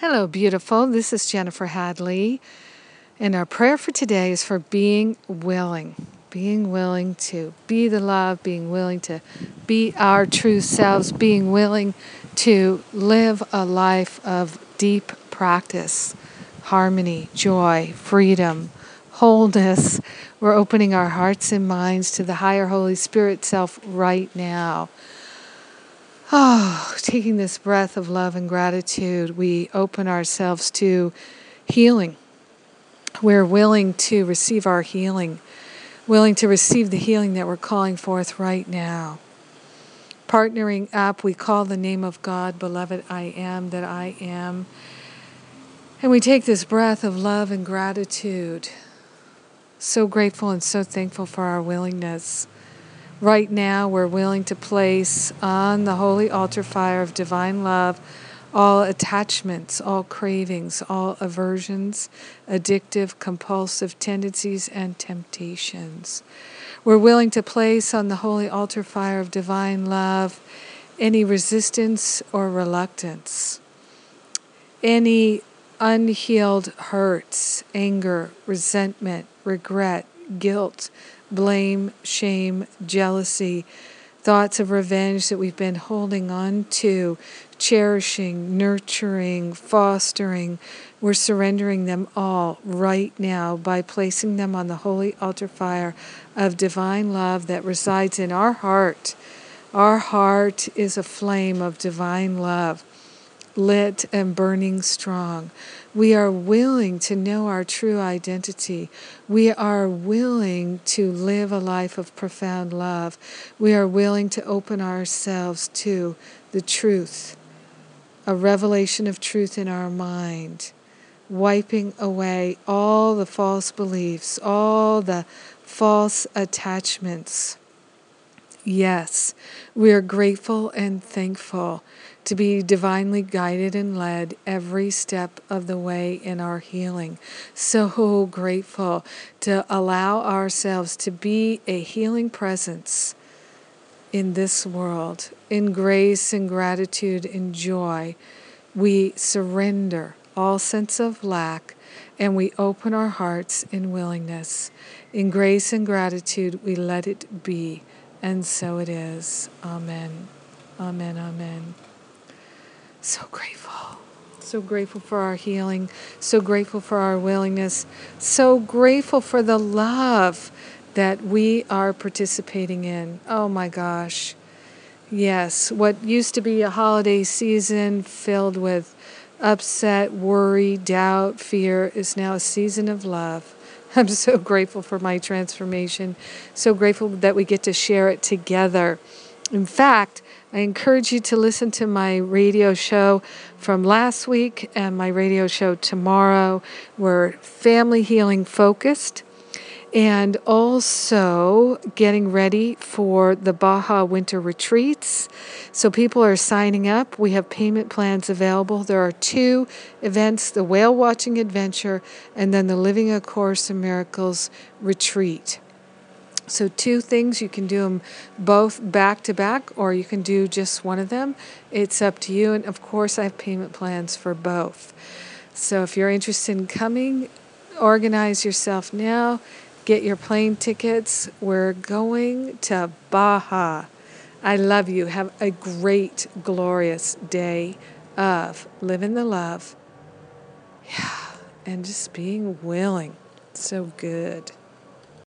Hello, beautiful. This is Jennifer Hadley. And our prayer for today is for being willing. Being willing to be the love, being willing to be our true selves, being willing to live a life of deep practice, harmony, joy, freedom, wholeness. We're opening our hearts and minds to the higher Holy Spirit self right now. Oh, taking this breath of love and gratitude, we open ourselves to healing. We're willing to receive our healing, willing to receive the healing that we're calling forth right now. Partnering up, we call the name of God, beloved, I am that I am. And we take this breath of love and gratitude. So grateful and so thankful for our willingness right now we're willing to place on the holy altar fire of divine love all attachments, all cravings, all aversions, addictive, compulsive tendencies, and temptations. We're willing to place on the holy altar fire of divine love any resistance or reluctance, any unhealed hurts, anger, resentment, regret, guilt, blame, shame, jealousy, thoughts of revenge that we've been holding on to, cherishing, nurturing, fostering. We're surrendering them all right now by placing them on the holy altar fire of divine love that resides in our heart. Our heart is a flame of divine love lit and burning strong. We are willing to know our true identity. We are willing to live a life of profound love. We are willing to open ourselves to the truth, a revelation of truth in our mind, wiping away all the false beliefs, all the false attachments. Yes, we are grateful and thankful to be divinely guided and led every step of the way in our healing. So grateful to allow ourselves to be a healing presence in this world. In grace and gratitude and joy, we surrender all sense of lack and we open our hearts in willingness. In grace and gratitude, we let it be. And so it is. Amen. Amen. Amen. So grateful. So grateful for our healing. So grateful for our willingness. So grateful for the love that we are participating in. Oh my gosh. Yes, what used to be a holiday season filled with upset, worry, doubt, fear is now a season of love. I'm so grateful for my transformation. So grateful that we get to share it together. In fact, I encourage you to listen to my radio show from last week and my radio show tomorrow. We're family healing focused and also getting ready for the Baja winter retreats. So people are signing up. We have payment plans available. There are two events the whale watching adventure and then the Living a Course in Miracles retreat. So, two things you can do them both back to back, or you can do just one of them. It's up to you. And of course, I have payment plans for both. So, if you're interested in coming, organize yourself now, get your plane tickets. We're going to Baja. I love you. Have a great, glorious day of living the love. Yeah, and just being willing. So good.